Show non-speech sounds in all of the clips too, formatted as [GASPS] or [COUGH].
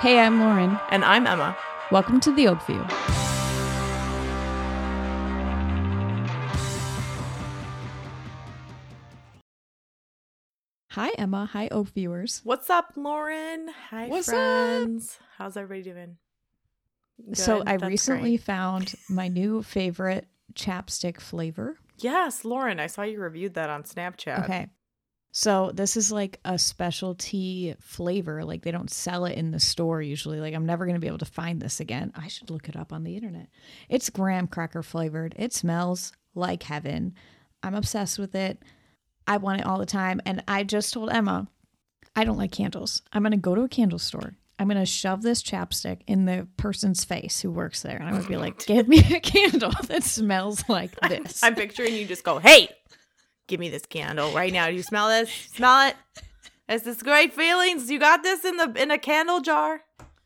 Hey, I'm Lauren. And I'm Emma. Welcome to the Oakview. Hi, Emma. Hi, Oak viewers. What's up, Lauren? Hi, What's up? friends. How's everybody doing? so, I That's recently great. found my new favorite chapstick flavor. Yes, Lauren, I saw you reviewed that on Snapchat. Okay. So, this is like a specialty flavor. Like, they don't sell it in the store usually. Like, I'm never going to be able to find this again. I should look it up on the internet. It's graham cracker flavored. It smells like heaven. I'm obsessed with it. I want it all the time. And I just told Emma, I don't like candles. I'm going to go to a candle store. I'm going to shove this chapstick in the person's face who works there. And I'm going to be like, give me a [LAUGHS] candle that smells like [LAUGHS] this. I'm picturing you just go, hey, give me this candle right now. Do you smell this? Smell it? It's this great feelings. You got this in the in a candle jar?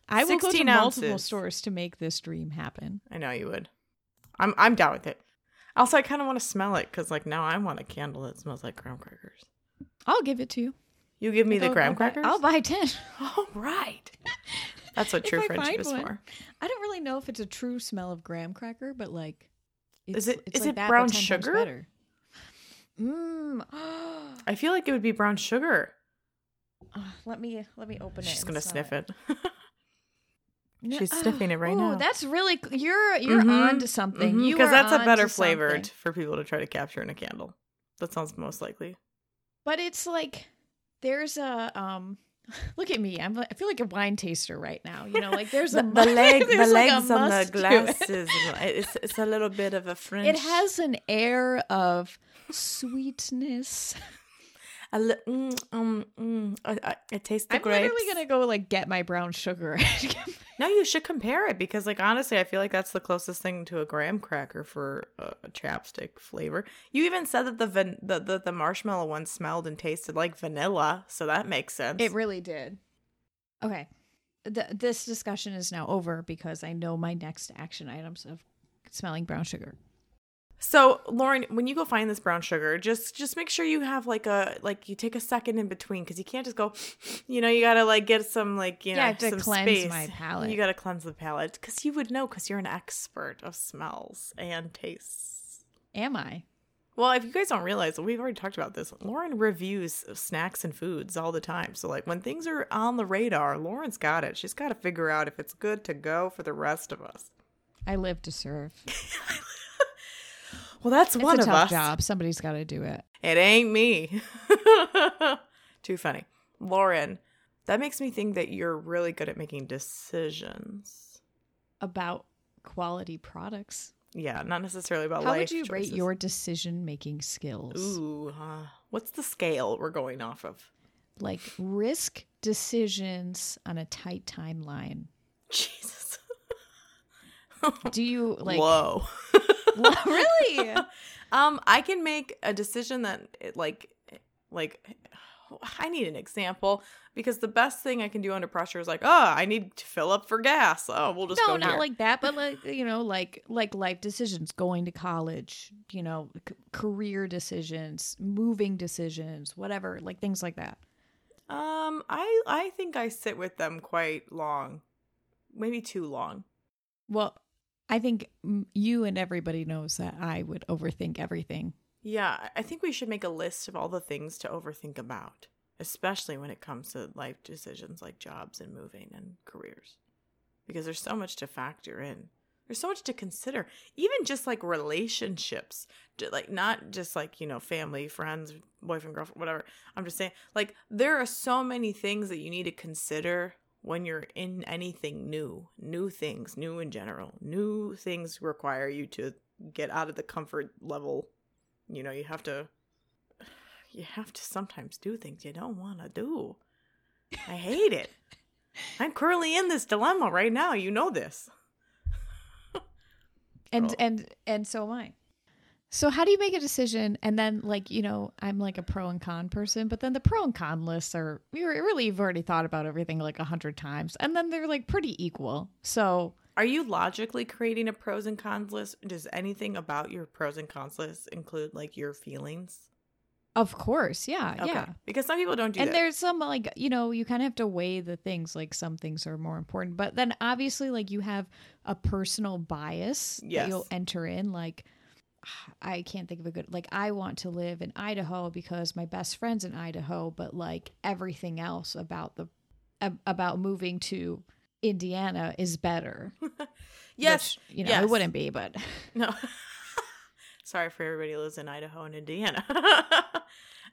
I will go to 16 multiple stores to make this dream happen. I know you would. I'm I'm down with it. Also, I kind of want to smell it because, like, now I want a candle that smells like graham crackers. I'll give it to you. You give me the I'll- graham I'll buy- crackers? I'll buy 10. [LAUGHS] All right. That's what [LAUGHS] true friendship is one. for. I don't really know if it's a true smell of graham cracker, but like, Is it- it's is like it brown but 10 sugar? Mmm. [GASPS] I feel like it would be brown sugar. let me let me open it. [LAUGHS] She's gonna sniff it. No- She's sniffing it right Ooh, now. That's really you're you're Mhm, on to something. You because that's a better flavored something. for people to try to capture in a candle. That sounds most likely. But it's like there's a um. Look at me. I'm. I feel like a wine taster right now. You know, like [LAUGHS] there's a the, the [LAUGHS] leg, the like legs on the to it. glasses. It's it's a little bit of a French. It has an air of sweetness. [LAUGHS] a li- mm, um, mm, I, I, it tastes the I'm grapes. literally gonna go like get my brown sugar. [LAUGHS] No, you should compare it because, like, honestly, I feel like that's the closest thing to a graham cracker for a, a chapstick flavor. You even said that the, van- the the the marshmallow one smelled and tasted like vanilla, so that makes sense. it really did. Okay, Th- this discussion is now over because I know my next action items of smelling brown sugar. So, Lauren, when you go find this brown sugar, just just make sure you have like a like you take a second in between because you can't just go, you know, you gotta like get some like you Yeah, know to some cleanse space. my palate. You gotta cleanse the palate because you would know because you're an expert of smells and tastes. Am I? Well, if you guys don't realize, we've already talked about this. Lauren reviews snacks and foods all the time. So, like, when things are on the radar, Lauren's got it. She's got to figure out if it's good to go for the rest of us. I live to serve. [LAUGHS] Well, that's It's one a of tough us. job. Somebody's got to do it. It ain't me. [LAUGHS] Too funny. Lauren, that makes me think that you're really good at making decisions. About quality products. Yeah, not necessarily about How life How would you rate your decision making skills? Ooh, uh, what's the scale we're going off of? Like risk decisions on a tight timeline. [LAUGHS] Jesus. Do you like Whoa. [LAUGHS] really? um, I can make a decision that it, like like I need an example because the best thing I can do under pressure is like, oh, I need to fill up for gas. Oh, we'll just no, go not here. like that, but like [LAUGHS] you know, like like life decisions, going to college, you know, c- career decisions, moving decisions, whatever, like things like that. Um, I I think I sit with them quite long, maybe too long. Well, I think you and everybody knows that I would overthink everything. Yeah, I think we should make a list of all the things to overthink about, especially when it comes to life decisions like jobs and moving and careers, because there's so much to factor in. There's so much to consider, even just like relationships, like not just like you know family, friends, boyfriend, girlfriend, whatever. I'm just saying, like there are so many things that you need to consider when you're in anything new, new things, new in general, new things require you to get out of the comfort level. You know, you have to, you have to sometimes do things you don't want to do. I hate it. I'm currently in this dilemma right now. You know this. and Girl. and and so am I. So how do you make a decision? And then like you know, I'm like a pro and con person, but then the pro and con lists are you really you've already thought about everything like a hundred times, and then they're like pretty equal. So Are you logically creating a pros and cons list? Does anything about your pros and cons list include like your feelings? Of course, yeah, Okay. yeah. Because some people don't do and that. there's some like you know you kind of have to weigh the things like some things are more important but then obviously like you have a personal bias Yes. that you'll enter in like i can't think of a good like i want to live in idaho because my best friend's in idaho but like everything else about the about moving to indiana is better [LAUGHS] yes. which, you know yes. it wouldn't be but [LAUGHS] No. [LAUGHS] Sorry for everybody who lives in Idaho and Indiana.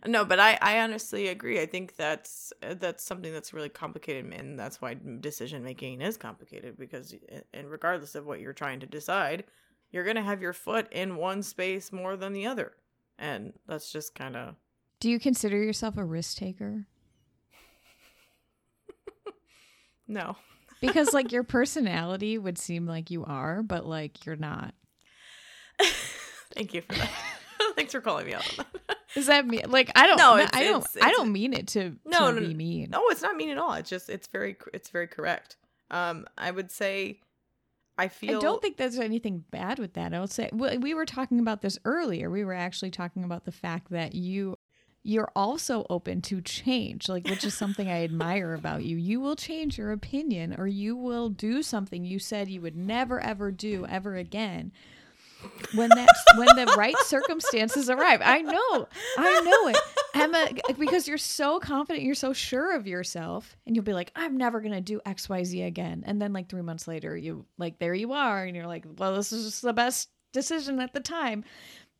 no, but I, I honestly agree. I think that's that's something that's really complicated, and that's why decision making is complicated. Because, eh, and regardless of what you're trying to decide, you're gonna have your foot in one space more than the other, and that's just kind of do you consider yourself a risk taker [LAUGHS] no. because like [LAUGHS] your personality would seem like you are but like you're not [LAUGHS] Thank you for that. Thanks for calling me out on that. Is that me? Like I don't. No, it's- I don't. it's- I don't mean it to, No, to no, be mean. No, it's not mean at all. It's just it's very it's very correct. Um, I would say, I feel I don't think there's anything bad with that. I would say we we were talking about this earlier. We were actually talking about the fact that you you're also open to change, like which is something I [LAUGHS] admire about you. You will change your opinion or you will do something you said you would never ever do ever again. When that when the right circumstances arrive. I know. I know it. Emma because you're so confident, you're so sure of yourself and you'll be like I'm never going to do XYZ again. And then like 3 months later you like there you are and you're like well this is just the best decision at the time.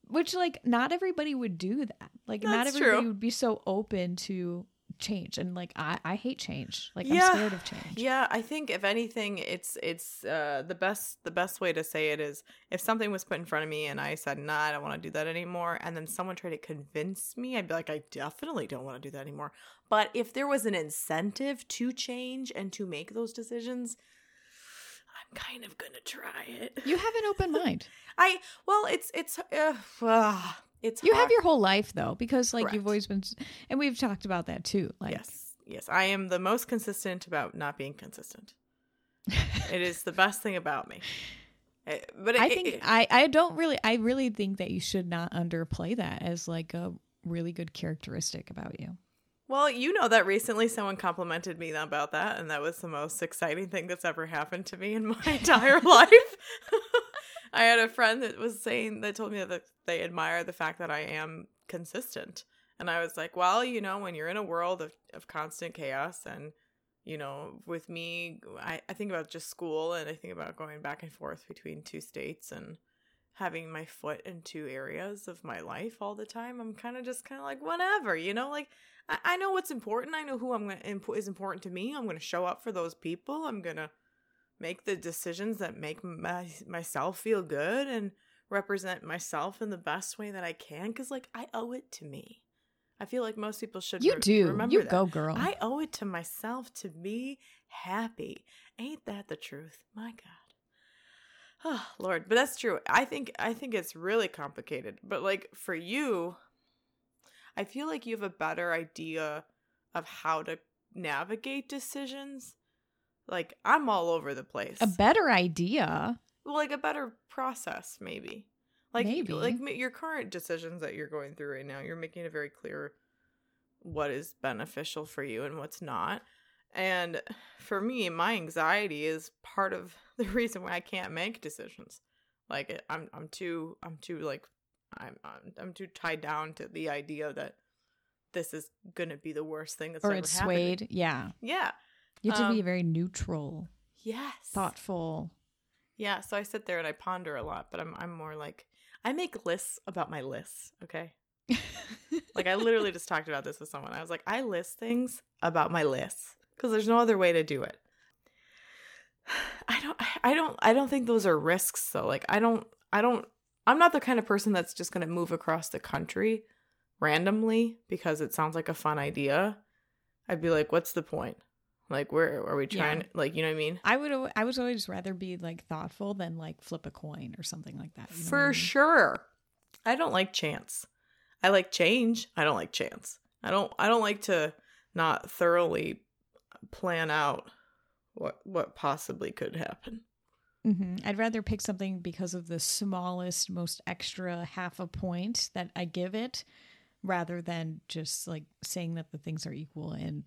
Which like not everybody would do that. Like not everybody true. would be so open to change and like I I hate change. Like Yeah. I'm scared of change. Yeah, I think if anything, it's it's uh, the best the best way to say it is if something was put in front of me and I said, "Nah, I don't want to do that anymore," and then someone tried to convince me, I'd be like, "I definitely don't want to do that anymore." But if there was an incentive to change and to make those decisions, I'm kind of gonna try it. You have an open [LAUGHS] mind. I well, it's it's uh, uh, it's You have your whole life though, because like Correct. you've always been, and we've talked about that too. Like, yes, yes, I am the most consistent about not being consistent. it is the best thing about me. Eh, But it, I it- think it- I I don't really I really think that you should not underplay that as like a really good characteristic about you. well, you know that recently someone complimented me about that, and that was the most exciting thing that's ever happened to me in my [LAUGHS] entire life. [LAUGHS] I had a friend that was saying that told me that they admire the fact that I am consistent. And I was like, well, you know, when you're in a world of, of constant chaos and you know, with me, I, I think about just school and I think about going back and forth between two states and having my foot in two areas of my life all the time. I'm kind of just kind of like, whatever, you know, like I, I know what's important. I know who I'm going to is important to me. I'm going to show up for those people. I'm going to make the decisions that make my, myself feel good and represent myself in the best way that I can because like I owe it to me. I feel like most people should You re- do. remember You that. go, girl. I owe it to myself to be happy. Ain't that the truth? My God. Oh, Lord, but that's true. I think I think it's really complicated. But like for you, I feel like you have a better idea of how to navigate decisions. Like I'm all over the place. a better idea. well, like a better process maybe. Like Maybe. like your current decisions that you're going through right now, you're making it very clear what is beneficial for you and what's not. And for me, my anxiety is part of [LAUGHS] the reason why I can't make decisions. Like I'm I'm too I'm too like I'm I'm, I'm too tied down to the idea that this is gonna be the worst thing that's or ever it's happened. swayed. Yeah. Yeah. You have to be Um, very neutral, Yes. thoughtful. Yeah, so I sit there and I ponder a lot, but I'm I'm more like I make lists about my lists, okay? [LAUGHS] Like I literally just talked about this with someone. I was like, I list things about my lists because there's no other way to do it. [SIGHS] I don't I don't I don't think those are risks though. Like I don't I don't I'm not the kind of person that's just going to move across the country randomly because it sounds like a fun idea. I'd be like, what's the point? Like where are we Yeah. trying like you know what I mean? I would I would always rather be like thoughtful than like flip a coin or something like that. you know what I For mean? sure. I don't like chance. I like change. I don't like chance. I don't I don't like to not thoroughly plan out what what possibly could happen. Mm-hmm. I'd rather pick something because of the smallest, most extra half a point that I give it rather than just like saying that the things are equal and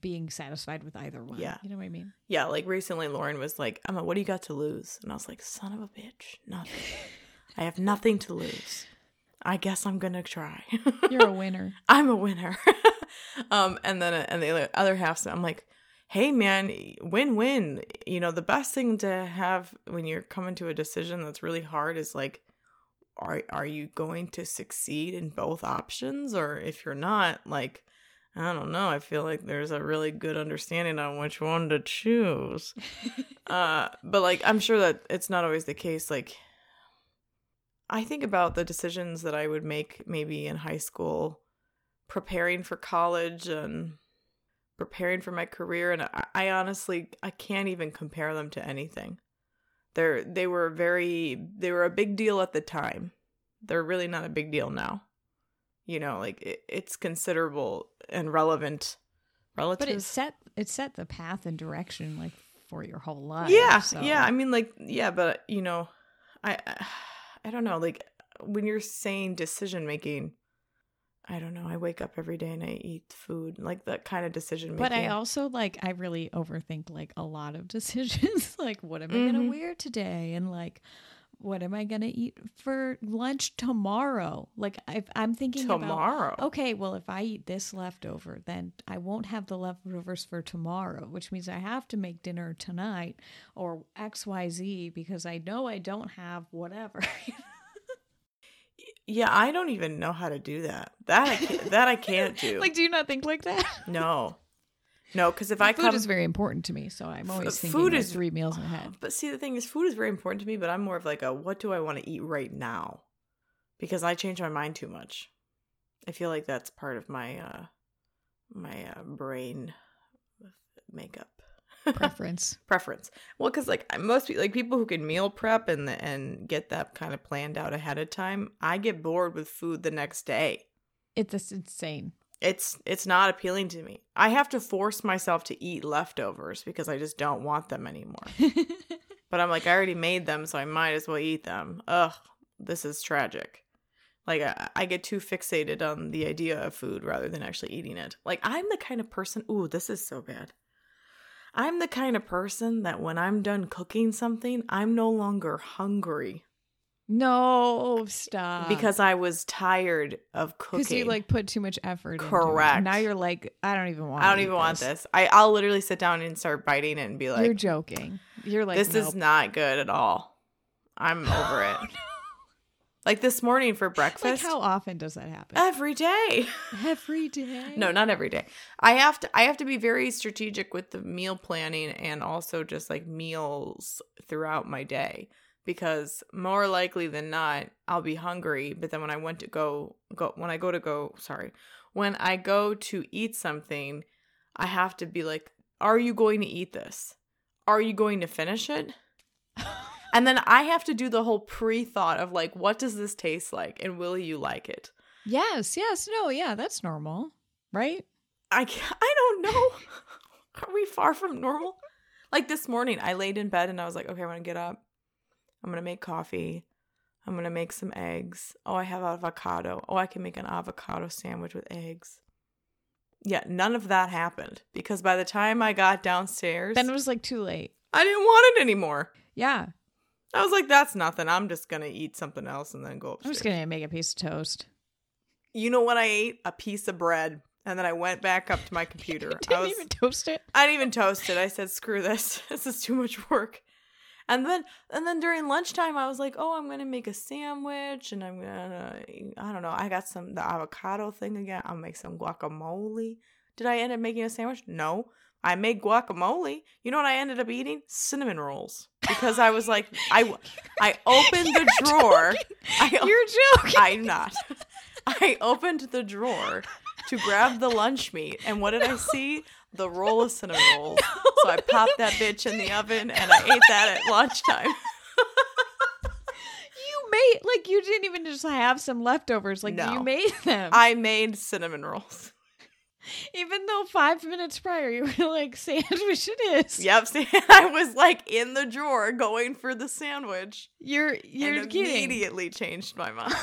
being satisfied with either one. Yeah. You know what I mean? Yeah, like recently Lauren was like, Emma, what do you got to lose? And I was like, son of a bitch, nothing. [LAUGHS] I have nothing to lose. I guess I'm gonna try. [LAUGHS] You're a winner. I'm a winner. [LAUGHS] um, and then and the other half, I'm like, hey man, win win. You know, the best thing to have when you're coming to a decision that's really hard is like, are are you going to succeed in both options, or if you're not, like. I don't know. I feel like there's a really good understanding on which one to choose. [LAUGHS] uh, but like, I'm sure that it's not always the case. Like, I think about the decisions that I would make maybe in high school, preparing for college and preparing for my career, and I, I honestly I can't even compare them to anything. They're they were very they were a big deal at the time. They're really not a big deal now. You know, like it, it's considerable and relevant. Relative, But it set it set the path and direction like for your whole life. yeah so- yeah i mean like yeah but you know i I- don't know like when you're saying decision making i don't know i wake up every day and i eat food like that kind of decision making But I also like I really overthink like a lot of [LAUGHS] decisions. like what am I gonna Mhm. wear today? And like what am I gonna eat for lunch tomorrow? Like if I'm thinking about tomorrow okay, well if I eat this leftover, then I won't have the leftovers for tomorrow, which means I have to make dinner tonight or XYZ because I know I don't have whatever. [LAUGHS] yeah i don't even know how to do that that i can't, that i can't do [LAUGHS] like do you not think like that? no no because if i food come is very important to me, so I'm always thinking food like is- three meals ahead. But see, the thing is, food is very important to me, but I'm more of like a what do I want to eat right now? Because I change my mind too much. I feel like that's part of my uh my uh, brain makeup Preference. [LAUGHS] preference. Well, because like most people, like people who can meal prep and and get that kind of planned out ahead of time, I get bored with food the next day. It's just insane. It's it's not appealing to me. I have to force myself to eat leftovers because I just don't want them anymore. [LAUGHS] But I'm like, I already made them, so I might as well eat them. Ugh, this is tragic. Like, I, I get too fixated on the idea of food rather than actually eating it. Like, I'm the kind of person, ooh, this is so bad. I'm the kind of person that when I'm done cooking something, I'm no longer hungry no, stop. because I was tired of cooking. because you like put too much effort. into it. Correct. Now you're like, I don't even want. I don't even want this. I, I'll literally sit down and start biting it and be like, you're joking. You're like, this is not good at all. I'm [LAUGHS] over it. Oh, like this morning for like breakfast. how often does that happen? every day. Every [LAUGHS] day. no, not every day. I have to I have to be very strategic with the meal planning and also just like meals throughout my day because more likely than not I'll be hungry, but then when I went to go go when I go to go, sorry, when I go to eat something, I have to be like, are you going to eat this? Are you going to finish it? [LAUGHS] And then I have to do the whole pre-thought of like what does this taste like and will you like it? yes, yes, no, yeah, that's normal, right? I can't, I don't know. [LAUGHS] Are we far from normal? Like this morning, I laid in bed and I was like, okay, I'm gonna get up. I'm gonna make coffee. I'm gonna make some eggs. Oh, I have avocado. Oh, I can make an avocado sandwich with eggs. Yeah, none of that happened because by the time I got downstairs, Then it was like too late. I didn't want it anymore. Yeah, I was like, that's nothing. I'm just gonna eat something else and then go I'm just gonna make a piece of toast. You know what I ate? A piece of bread. And then I went back up to my [LAUGHS] computer. You I didn't was, even toast it. I didn't even toast it. I said, "Screw this. [LAUGHS] This is too much work." And then, and then during lunchtime, I was like, "Oh, I'm gonna make a sandwich, and I'm gonna, I don't know. I got some the avocado thing again. I'll make some guacamole." Did I end up making a sandwich? No, I made guacamole. You know what I ended up eating? Cinnamon rolls because I was like, I, I [LAUGHS] opened the You're drawer. joking. I, You're joking. I'm not. [LAUGHS] I opened the drawer to grab the lunch meat, and what did I see? The roll of cinnamon rolls. So I popped that bitch in the oven, and I ate that at lunchtime. [LAUGHS] You made like you didn't even just have some leftovers. Like No. you made them. I made cinnamon rolls. [LAUGHS] even though five minutes prior you were like sandwich it is. Yep, [LAUGHS] I was like in the drawer going for the sandwich, You're you're and kidding. immediately changed my mind.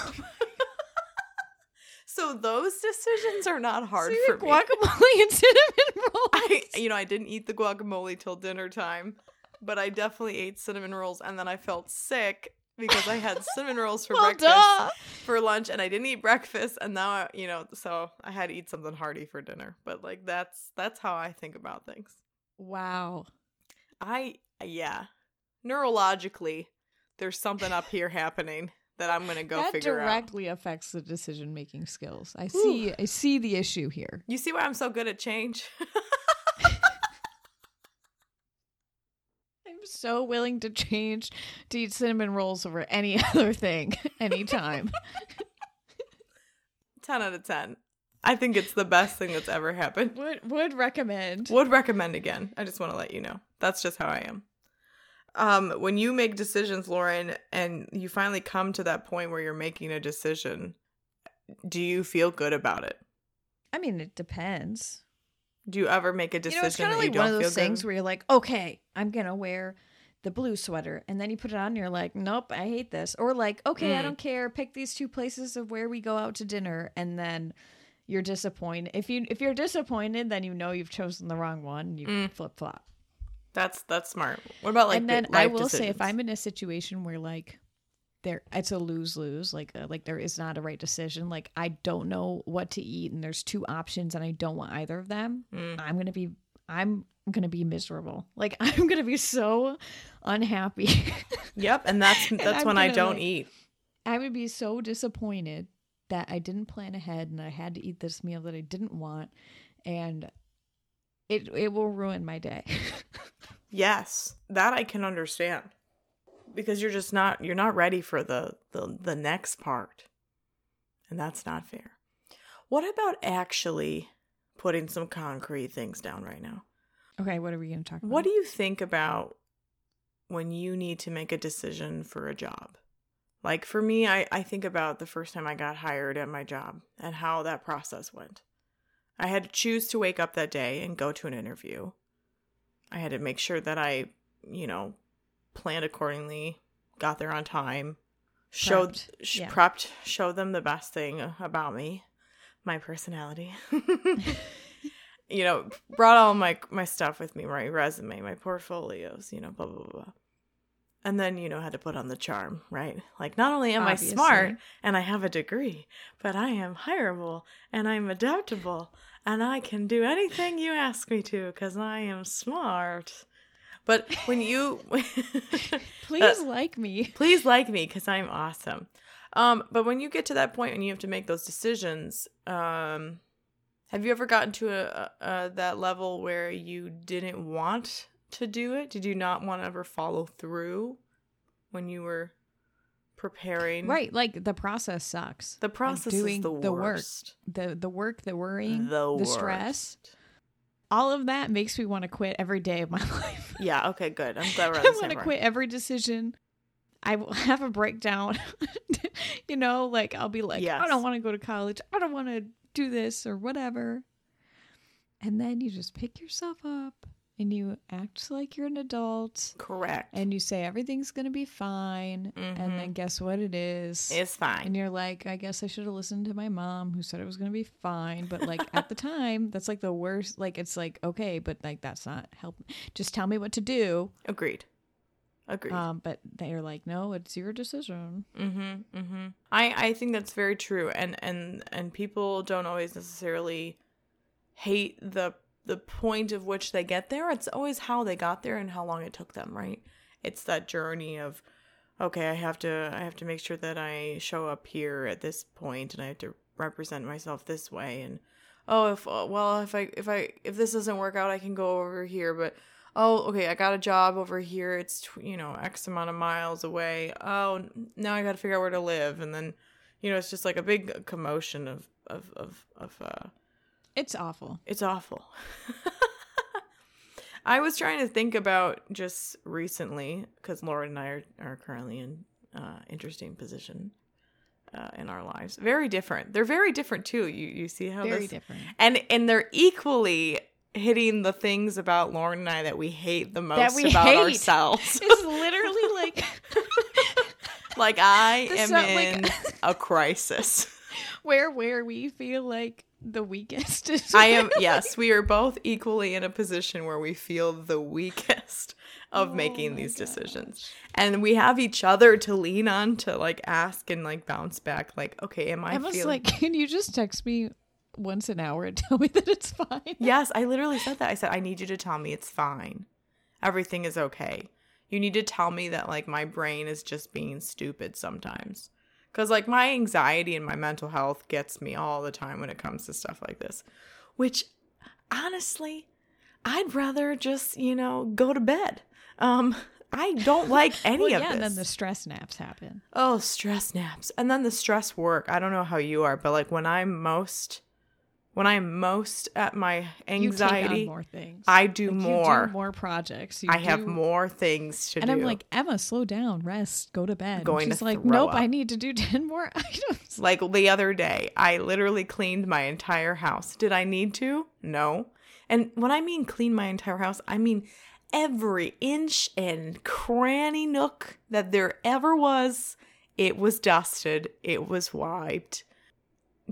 So those decisions are not hard So for me. guacamole [LAUGHS] and cinnamon rolls. I, you know, I didn't eat the guacamole till dinner time, but I definitely ate cinnamon rolls, and then I felt sick because I had [LAUGHS] cinnamon rolls for well, breakfast duh. for lunch, and I didn't eat breakfast, and now I, you know, so I had to eat something hearty for dinner. But like that's that's how I think about things. Wow. I yeah, neurologically, there's something up here happening that I'm gonna go that figure out. directly affects the decision making skills. I see. I see the issue here. You see why I'm so good at change? [LAUGHS] I'm so willing to change to eat cinnamon rolls over any [LAUGHS] other thing anytime. [LAUGHS] 10 out of 10. I think it's the best thing that's ever happened. would would recommend. Would recommend again. I just want to let you know. That's just how I am. Um, when you make decisions, Lauren, and you finally come to that point where you're making a decision, do you feel good about it? I mean, it depends. Do you ever make a You decision know, it's kind of like one of those things good? where you're like, okay, I'm gonna wear the blue sweater, and then you put it on, and you're like, nope, I hate this, or like, okay, I Mm. don't care. Pick these two places of where we go out to dinner, and then you're disappointed. If you if you're disappointed, then you know you've chosen the wrong one. You Mm. flip flop. That's that's smart. What about like and then I will say, if? I'm in a situation where like there, it's a lose lose. Like uh, like there is not a right decision. Like I don't know what to eat, and there's two options, and I don't want either of them. Mm. I'm gonna be I'm gonna be miserable. Like [LAUGHS] I'm gonna be so unhappy. Yep, and that's [LAUGHS] that's I'm when I gonna, don't like- eat. I would be so disappointed that I didn't plan ahead and I had to eat this meal that I didn't want, and it it will ruin my day. [LAUGHS] Yes, that I can understand. Because you're just not you're not ready for the the the next part. And that's not fair. What about actually putting some concrete things down right now? okay, what are we gonna talk about? What do you think about when you need to make a decision for a job? Like for me, I, I think about the first time I got hired at my job and how that process went. I had to choose to wake up that day and go to an interview. I had to make sure that I, you know, planned accordingly, got there on time, showed Prepped, sh- yeah. prepped, showed them the best thing about me, my personality. [LAUGHS] you know, brought all my my stuff with me, my resume, my portfolios, you know, blah blah blah. blah. And then, you know, had to put on the charm, right? Like not only am Obviously. I smart and I have a degree, but I am hireable and I'm adaptable and I can do anything you ask me to cuz I am smart. But when you [LAUGHS] [LAUGHS] Please like me. please like me because i'm awesome um but when you get to that point and you have to make those decisions um have you ever gotten to a, a, a that level where you didn't want to do it did you not want to ever follow through when you were preparing Right, like the process sucks. the process doing is the, the work. worst The the work, the worrying, the, the stress, all of that makes me want to quit every day of my [LAUGHS] life. yeah okay good i'm glad we're. [LAUGHS] I want to quit every decision. I will [LAUGHS] have a breakdown. you know, like I'll be like, I don't want to go to college. I don't want to do this or whatever. And then you just pick yourself up and you act like you're an adult correct and you say everything's going to be fine. And Mhm. then guess what it is? it's fine and you're like, I guess I should have listened to my mom who said it was going to be fine. But like at the [LAUGHS] time, that's like the worst. Like it's like, okay, but like that's not help. Just tell me what to do. agreed agreed Um, but they're like, no, it's your decision. Mm-hmm. Mm-hmm. I I think that's very true, and and and people don't always necessarily hate the the point of which they get there. It's always how they got there and how long it took them. Right? It's that journey of okay, I have to I have to make sure that I show up here at this point, and I have to represent myself this way, and oh, if uh, well, if I if I if this doesn't work out, I can go over here, but oh, okay, I got a job over here. It's you know X amount of miles away. Oh, now I got to figure out where to live, and then you know it's just like a big commotion of of of of. uh It's awful. It's awful. [LAUGHS] I was trying to think about just recently because Lauren and I are, are currently in uh, interesting position uh, in our lives. Very different. They're very different too. You you see how Very this different. and and they're equally hitting the things about Lauren and I that we hate the most That we about hate. ourselves. It's literally [LAUGHS] like [LAUGHS] like I The am like- in a crisis. where where we feel like the weakest. [LAUGHS] I am yes, we are both equally in a position where we feel the weakest of Oh making these decisions. And we have each other to lean on to like ask and like bounce back like, okay, am I Emma's feeling like, [LAUGHS] can you just text me once an hour and [LAUGHS] tell me that it's fine? Yes, I literally said that. I said, I need you to tell me it's fine. Everything is okay. You need to tell me that, like, my brain is just being stupid sometimes. Because, like, my anxiety and my mental health gets me all the time when it comes to stuff like this. Which, honestly, I'd rather just, you know, go to bed. Um, I don't [LAUGHS] like any well, of yeah, this. and then the stress naps happen. Oh, stress naps. And then the stress work. I don't know how you are, but like when I'm most when I'm most at my anxiety, more things. I do Like, more. You do more projects. You I have more things to And do. And I'm like, Emma, slow down, rest, go to bed. And Going to She's like, throw nope, up. I need to do [LAUGHS] ten more items. like the other day, I literally cleaned my entire house. Did I need to? No. And when I mean clean my entire house, I mean every inch and cranny nook that there ever was. It was dusted. It was wiped.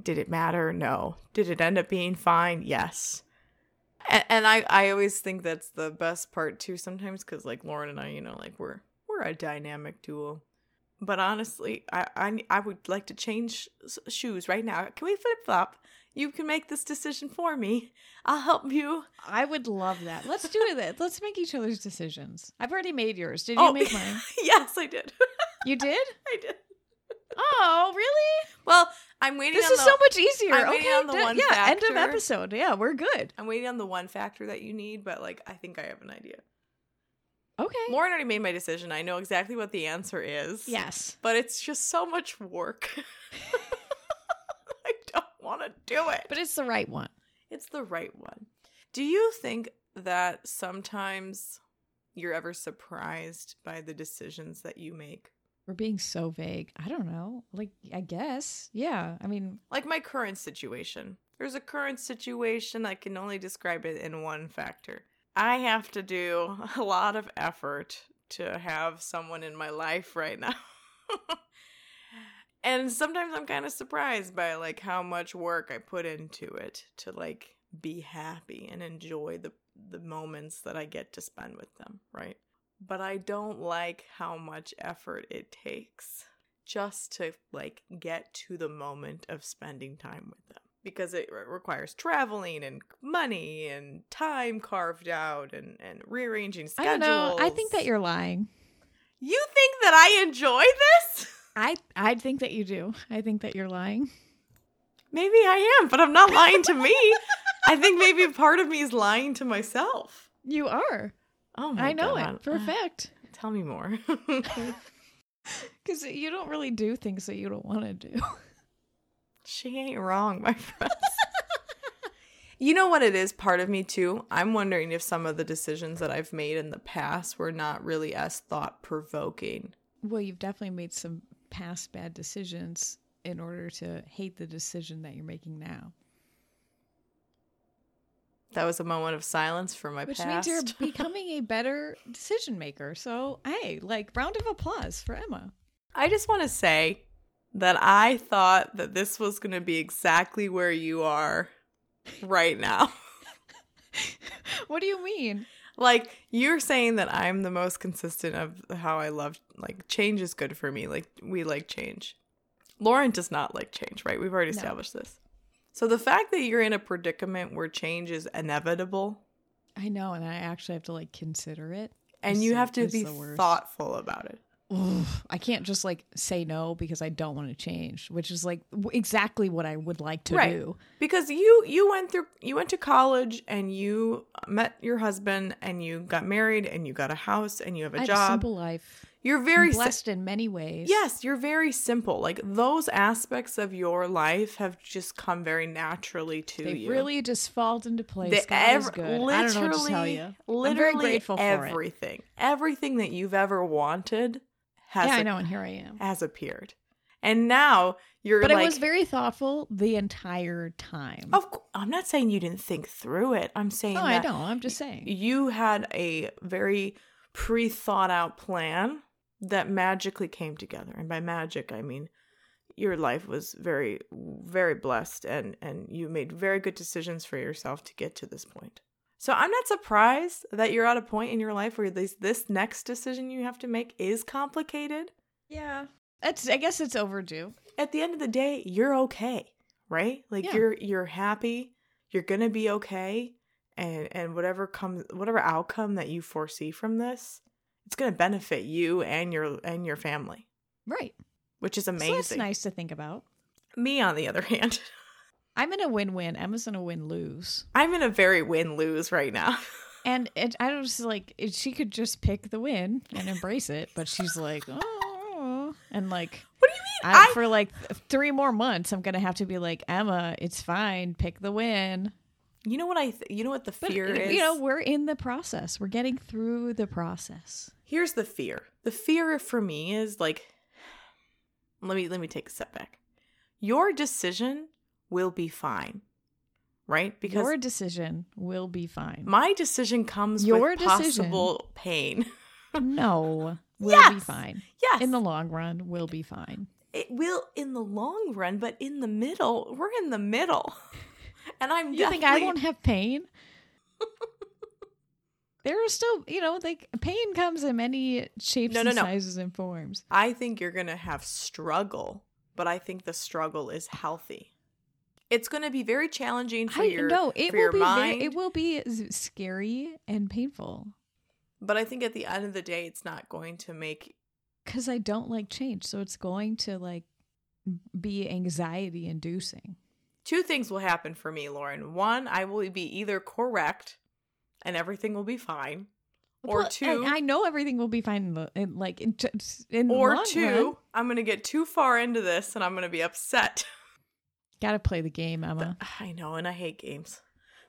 Did it matter? No. Did it end up being fine? Yes. And, and I, I always think that's the best part too. Sometimes because like Lauren and I, you know, like we're we're a dynamic duo. But honestly, I I, I would like to change s- shoes right now. Can we flip flop? You can make this decision for me. I'll help you. I would love that. Let's do it. Let's make each other's decisions. I've already made yours. Did you Oh. make mine? [LAUGHS] yes, I did. You did? [LAUGHS] I did. Oh, really? Well, I'm waiting. This is the, so much easier. I'm waiting okay, on the d- one yeah. End of episode. Yeah, we're good. I'm waiting on the one factor that you need, but like I think I have an idea. Okay. Lauren already made my decision. I know exactly what the answer is. Yes. But it's just so much work. [LAUGHS] I don't want to do it. But it's the right one. It's the right one. Do you think that sometimes you're ever surprised by the decisions that you make? We're being so vague. I don't know. Like, I guess. Yeah. I mean, Like my current situation. There's a current situation I can only describe it in one factor. I have to do [LAUGHS] a lot of effort to have someone in my life right now. [LAUGHS] and sometimes I'm kind of surprised by like how much work I put into it to like be happy and enjoy the the moments that I get to spend with them, right? But I don't like how much effort it takes just to like get to the moment of spending time with them because it re- requires traveling and money and time carved out and and rearranging I schedules. don't know. I think that you're lying. You think that I enjoy this? [LAUGHS] I I think that you do. I think that you're lying. Maybe I am, but I'm not lying to me. I think maybe a part of me is lying to myself. [LAUGHS] You are. Oh my I know God. it for a Uh, fact. Tell me more. [LAUGHS] [LAUGHS] Because you don't really do things that you don't want to do. she ain't wrong, my friends. [LAUGHS] you know what it is? Part of me too. I'm wondering if some of the decisions that I've made in the past were not really as thought provoking. Well, you've definitely made some past bad decisions in order to hate the decision that you're making now. That was a moment of silence for my Which past. means you're [LAUGHS] becoming a better decision maker. So, hey, like, round of applause for Emma. I just want to say that I thought that this was going to be exactly where you are right now. [LAUGHS] What do you mean? like you're saying that I'm the most consistent of how I love like change is good for me. Like we like change. Lauren does not like change, right? We've already No. established this. So the fact that you're in a predicament where change is inevitable I know, and I actually have to like consider it. and you have to be thoughtful about it. I can't just like say no because I don't want to change, which is like w- exactly what I would like to Right. do. Because you you went through you went to college and you met your husband and you got married and you got a house and you have a I have a job. simple life. You're Very very si- blessed in many ways. Yes, you're very simple. Like those aspects of your life have just come very naturally to you. They you. really just fall into place. Is ev- good. I don't know what to tell literally- you. Literally I'm very grateful for it. everything. Everything that you've ever wanted has Yeah, I a- know, and here I am. has appeared. And now you're But like I was very thoughtful the entire time. Of I'm not saying you didn't think through it. I'm saying no, I don't. I'm just saying. you had a very pre-thought out plan that magically came together. And by magic, I mean your life was very very blessed and and you made very good decisions for yourself to get to this point. So I'm not surprised that you're at a point in your life where this this next decision you have to make is complicated. Yeah. That's I guess it's overdue. At the end of the day, you're okay, right? Like Yeah. you're you're happy, you're going to be okay and and whatever comes whatever outcome that you foresee from this, it's going to benefit you and your and your family, Right. which is So amazing. that's nice to think about. Me on the other [LAUGHS] hand, I'm in a win-win. Emma's in a win-lose. I'm in a very win-lose right now. [LAUGHS] And it, I don't just like it, she could just pick the win and embrace it, but she's like, oh, and like what do you mean? I, I, for like three more months, I'm gonna have to be like Emma. It's fine. Pick the win. you know what I th- you know what the But fear is? you know, we're in the process. We're getting through the process. Here's the fear. The fear for me is like let me let me take a step back. Your decision will be fine. Right? Because Your decision will be fine. my decision comes Your with decision- possible pain. [LAUGHS] no, will be fine. Yes. In the long run, we'll be fine. it will in the long run, but in the middle, we're in the middle. [LAUGHS] And I'm You think I won't have pain? There are still, you know, like pain comes in many shapes No, no, and no. sizes and forms. I think you're going to have struggle, but I think the struggle is healthy. It's going to be very challenging for I your know it will be very, it will be scary and painful but I think at the end of the day, it's not going to make. because I don't like change, so it's going to like be anxiety inducing. Two things will happen for me, Lauren. One, I will be either correct, and everything will be fine, or Well, two, I know everything will be fine. In the, in, like in, in or two, run. I'm going to get too far into this, and I'm going to be upset. [LAUGHS] gotta play the game, Emma. [SIGHS] I know, and I hate games.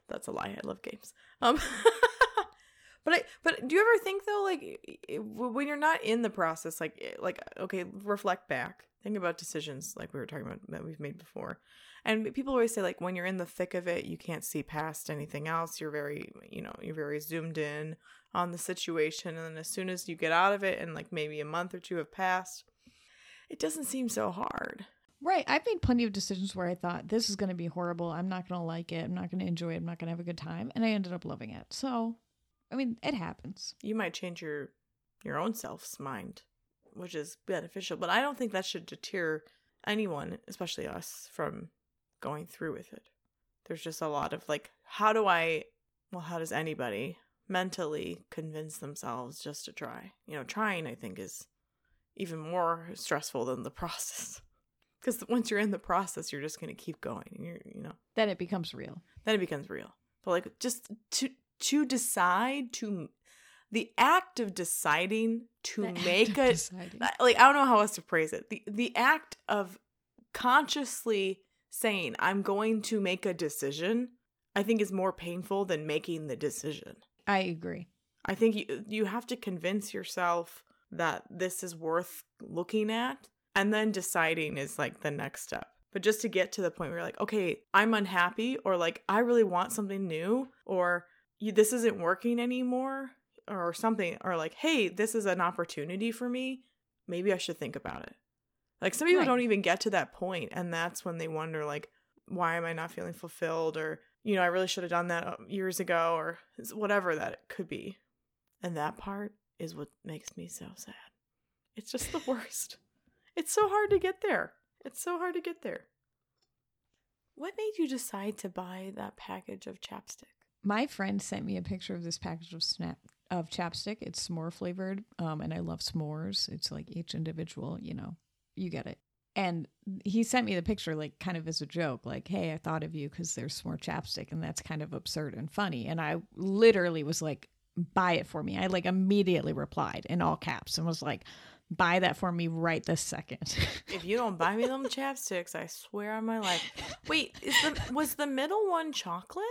That's a lie. I love games. Um, [LAUGHS] but I, but do you ever think though, like when you're not in the process, like like okay, reflect back, think about decisions like we were talking about that we've made before, and people always say like when you're in the thick of it, you can't see past anything else. You're very, you know, you're very zoomed in on the situation, and then as soon as you get out of it, and like maybe a month or two have passed, it doesn't seem so hard. Right. I've made plenty of decisions where I thought this is going to be horrible. I'm not going to like it. I'm not going to enjoy it. I'm not going to have a good time. And I ended up loving it. So, I mean, it happens. you might change your your own self's mind which is beneficial but i don't think that should deter anyone especially us from going through with it there's just a lot of like how do i well how does anybody mentally convince themselves just to try you know trying i think is even more stressful than the [LAUGHS] process because once you're in the process you're just going to keep going and you're you know Then it becomes real. then it becomes real. But like just to to decide to the act of deciding to The make a deciding. like I don't know how else to phrase it. The the act of consciously saying I'm going to make a decision, I think is more painful than making the decision. I agree. I think you you have to convince yourself that this is worth looking at and then deciding is like the next step. But just to get to the point where you're like, okay, I'm unhappy or like I really want something new or you, this isn't working anymore or something or like, hey, this is an opportunity for me. Maybe I should think about it. Like some people Right. don't even get to that point and that's when they wonder like why am I not feeling fulfilled or you know, I really should have done that uh, years ago or whatever that it could be. And that part is what makes me so sad. It's just the worst. [LAUGHS] It's so hard to get there. It's so hard to get there. What made you decide to buy that package of chapstick? My friend sent me a picture of this package of snap of chapstick. It's s'more flavored, um, and I love s'mores. It's like each individual, you know, you get it. And he sent me the picture, like kind of as a joke, like, "Hey, I thought of you because there's more chapstick, and that's kind of absurd and funny." And I literally was like, "Buy it for me." I like immediately replied in all caps and was like, "Buy that for me right this second. [LAUGHS] If you don't buy me them chapsticks, I swear on my life. Wait, is the was the middle one chocolate?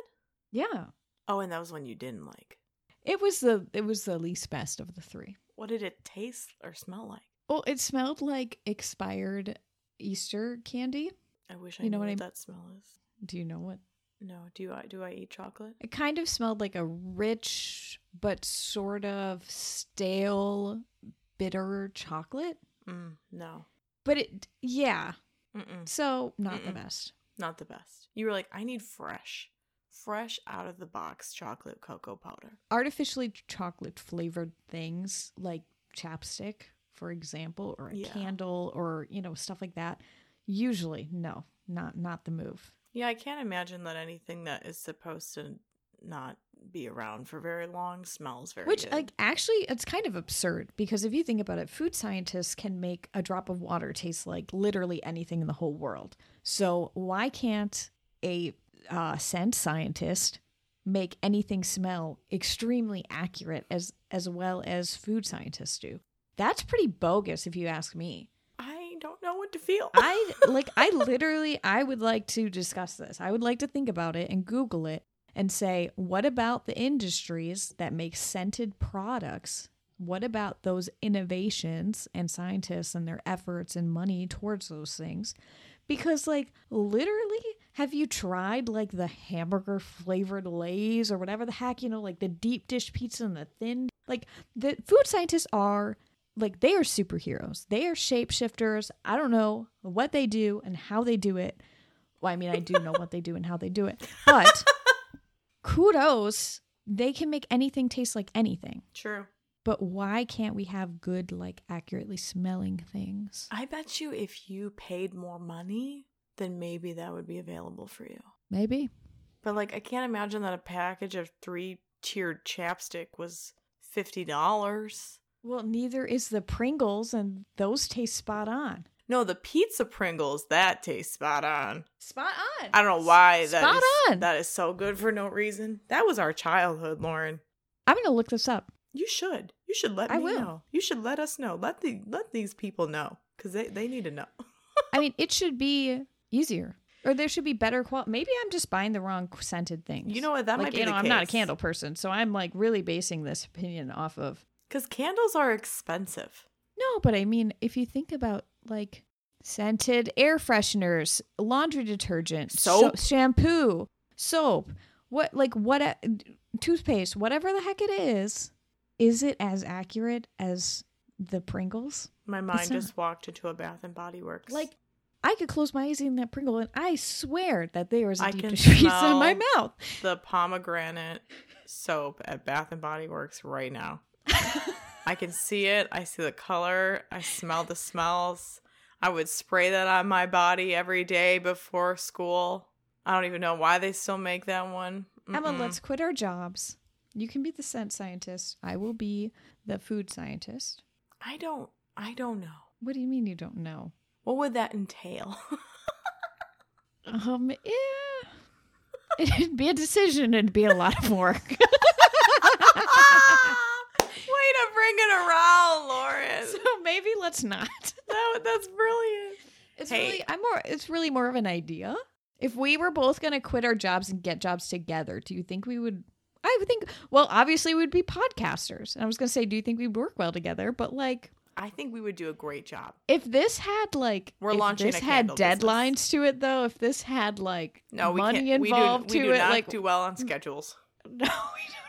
yeah, Oh, and that was one you didn't like. it was the it was the least best of the three. What did it taste or smell like? Well, it smelled like expired Easter candy. I wish I You know knew what what, I- that smell is. Do you know what? No, do I do I eat chocolate? It kind of smelled like a rich but sort of stale, bitter chocolate. Mm, no. But it, yeah, Mm-mm. So, not the Mm-mm. best. Not the best. You were like, I need fresh, fresh out of the box chocolate cocoa powder. Artificially chocolate flavored things like chapstick, for example, or a Yeah. candle or, you know, stuff like that. Usually, no, not not the move. Yeah, I can't imagine that anything that is supposed to not be around for very long smells very Which like actually it's kind of absurd because if you think about it, food scientists can make a drop of water taste like literally anything in the whole world. So why can't a uh, scent scientist make anything smell extremely accurate as as well as food scientists do? That's pretty bogus if you ask me. I don't know what to feel. [LAUGHS] I like I literally I would like to discuss this. I would like to think about it and Google it and say, what about the industries that make scented products? What about those innovations and scientists and their efforts and money towards those things? Because like literally, have you tried like the hamburger flavored Lay's or whatever the heck, you know, like the deep dish pizza and the thin like the food scientists are like they are superheroes. They are shapeshifters. I don't know what they do and how they do it. Well, I mean, I do know what they do and how they do it. But [LAUGHS] kudos, they can make anything taste like anything. True. But why can't we have good, like accurately smelling things? I bet you if you paid more money, then maybe that would be available for you. Maybe. But like, I can't imagine that a package of three tiered chapstick was fifty dollars. Well, neither is the Pringles, and those taste spot on. No, the pizza Pringles that tastes spot on. Spot on. I don't know why that Spot is- on. that is so good for no reason. That was our childhood, Lauren. I'm gonna look this up. You should. You should let I me will. know. You should let us know. Let the let these people know because they they need to know. [LAUGHS] I mean, it should be easier, or there should be better quality. Maybe I'm just buying the wrong scented things. You know what? That like, might be you know, I'm not a candle person, so I'm like really basing this opinion off of Because candles are expensive. no, but I mean, if you think about like scented air fresheners, laundry detergent, Soap. so- shampoo, soap, what like what a- toothpaste, whatever the heck it is, is it as accurate as the Pringles? My mind not. just walked into a Bath and Body Works. Like I could close my eyes eating that Pringle, and I swear that there is a I deep dish in my mouth. the pomegranate soap at Bath and Body Works right now. I can see it. I see the color. I smell the smells. I would spray that on my body every day before school. I don't even know why they still make that one. Emma, Mm-mm. let's quit our jobs. You can be the scent scientist. I will be the food scientist. I don't. I don't know. What do you mean you don't know? What would that entail? [LAUGHS] Um, yeah. [LAUGHS] It'd be a decision. It'd be a lot of work. [LAUGHS] Way to bring it around, Lauren. so maybe let's not. [LAUGHS] That, that's brilliant. It's Hey. really I'm more it's really more of an idea. If we were both gonna quit our jobs and get jobs together, do you think we would I would think well, obviously we'd be podcasters. And I was gonna say, do you think we'd work well together? But like I think we would do a great job. if this had like We're if launching this a had candle business. deadlines to it though, if this had like No, we money can't. We do, involved we to do it, not like do well on schedules. [LAUGHS] no, we do not.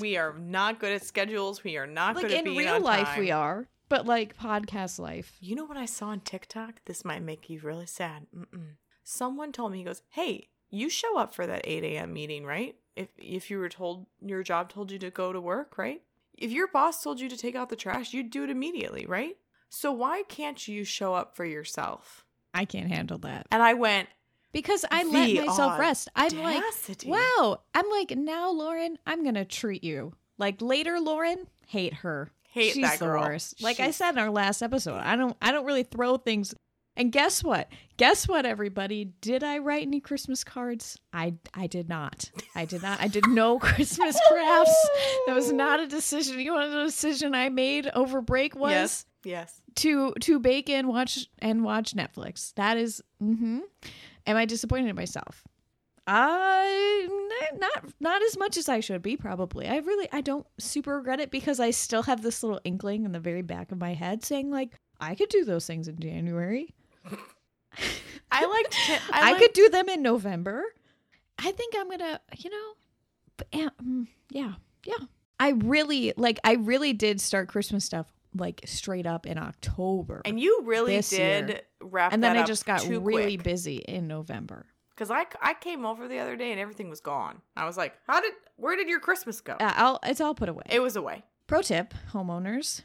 We are not good at schedules. We are not Like good at in real life time. we are, but like podcast life. You know what I saw on TikTok? This might make you really sad. Mm-mm. Someone told me, he goes, "Hey, you show up for that 8 a.m. meeting, right? If if you were told your job told you to go to work, right? If your boss told you to take out the trash, you'd do it immediately, right? So why can't you show up for yourself?" I can't handle that. And I went, Because I let The myself rest. I'm like. Wow. I'm like, now, Lauren, I'm going to treat you. Like later, Lauren, hate her. Hate She's that the girl. worst. Like I said in our last episode, I don't I don't really throw things. And guess what? Guess what, everybody? Did I write any Christmas cards? I I did not. I did not. I did no [LAUGHS] Christmas crafts. That was not a decision. You know a decision I made over break was yes, yes. to to bake and watch and watch Netflix. That is, mm-hmm. Am I disappointed in myself? I not not as much as I should be. Probably. I really I don't super regret it because I still have this little inkling in the very back of my head saying like I could do those things in January. I liked. [LAUGHS] I, I, could do them in November. I think I'm gonna, you know, but, mm, yeah, yeah. I really like. I really did start Christmas stuff like straight up in October. And you really did year. Wrap and then I just got really quick. busy in November. Because I, I came over the other day and everything was gone. I was like, how did, where did your Christmas go? Uh, I'll it's all put away. it was away. Pro tip, homeowners,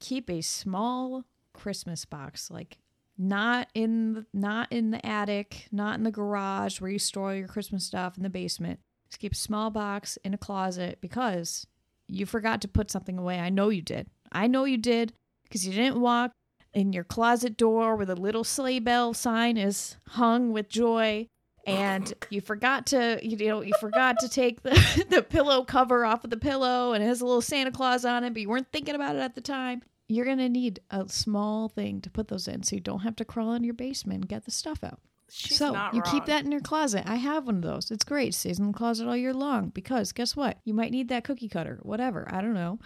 keep a small Christmas box, like not in the, not in the attic, not in the garage where you store your Christmas stuff in the basement. Just keep a small box in a closet because you forgot to put something away. I know you did. I know you did because you didn't walk in your closet door where the little sleigh bell sign is hung with joy. And [LAUGHS] you forgot to you know you forgot to take the [LAUGHS] the pillow cover off of the pillow and it has a little Santa Claus on it but you weren't thinking about it at the time. You're going to need a small thing to put those in so you don't have to crawl in your basement and get the stuff out. She's so you wrong. keep that in your closet. I have one of those. It's great. It stays in the closet all year long because guess what? You might need that cookie cutter whatever. I don't know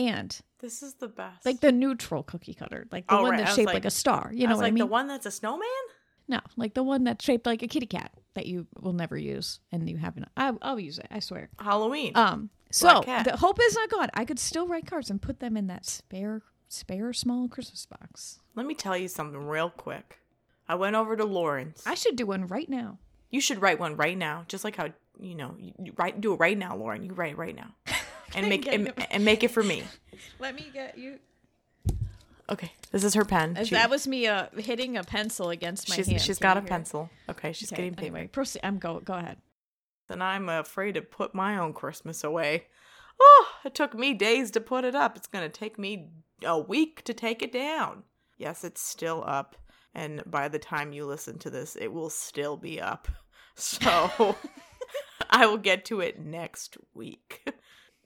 and This is the best. like the neutral cookie cutter like the Oh, one right. That's shaped like- like, a star you know what like i mean the one that's a snowman. no, like the one that's shaped like a kitty cat that you will never use, and you haven't. I, I'll use it. I swear. Halloween. Um. So the hope is not gone. I could still write cards and put them in that spare, spare small Christmas box. Let me tell you something real quick. I went over to Lauren's. I should do one right now. You should write one right now, just like how you know you, you write. Do it right now, Lauren. You write it right now, [LAUGHS] and make and, it. and make it for me. [LAUGHS] Let me get you. Okay, this is her pen. She- that was me uh, hitting a pencil against my she's hand. she's Can got a hear it? pencil. Okay, she's Okay, getting paper. anyway, proceed. I'm go. Go ahead. And I'm afraid to put my own Christmas away. Oh, it took me days to put it up. It's gonna take me a week to take it down. Yes, it's still up, and by the time you listen to this, it will still be up. [LAUGHS] So [LAUGHS] I will get to it next week.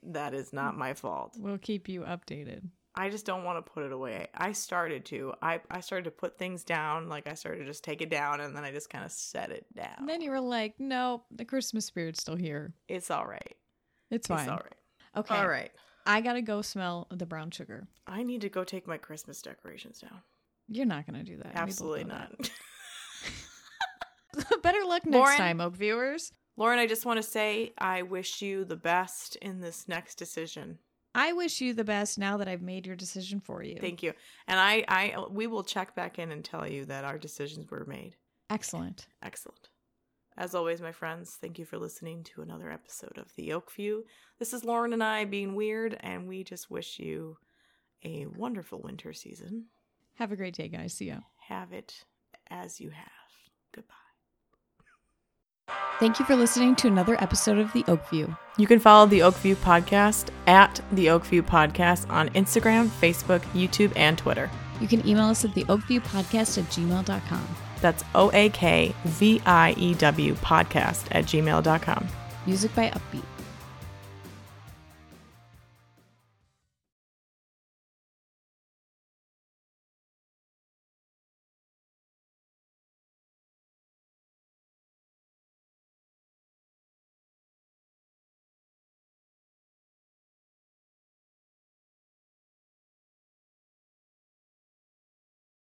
That is not my fault. We'll keep you updated. I just don't want to put it away. I started to. I, I started to put things down. Like I started to just take it down and then I just kind of set it down. And then you were like, "No, the Christmas spirit's still here. it's all right. It's fine." It's all right. Okay. All right. I gotta go smell the brown sugar. I need to go take my Christmas decorations down. You're not gonna do that. Absolutely not. [LAUGHS] Better luck next Lauren? time, Oak viewers. Lauren, I just want to say I wish you the best in this next decision. I wish you the best now that I've made your decision for you. Thank you. And I, I we will check back in and tell you that our decisions were made. Excellent. Excellent. As always, my friends, thank you for listening to another episode of The Oak View. This is Lauren and I being weird, and we just wish you a wonderful winter season. Have a great day, guys. See ya. Have it as you have. Goodbye. Thank you for listening to another episode of The Oak View. You can follow the Oakview Podcast at the Oakview Podcast on Instagram, Facebook, YouTube, and Twitter. You can email us at the oakviewpodcast at gmail.com. That's O A K V I E W podcast at gmail.com. Music by Uppbeat.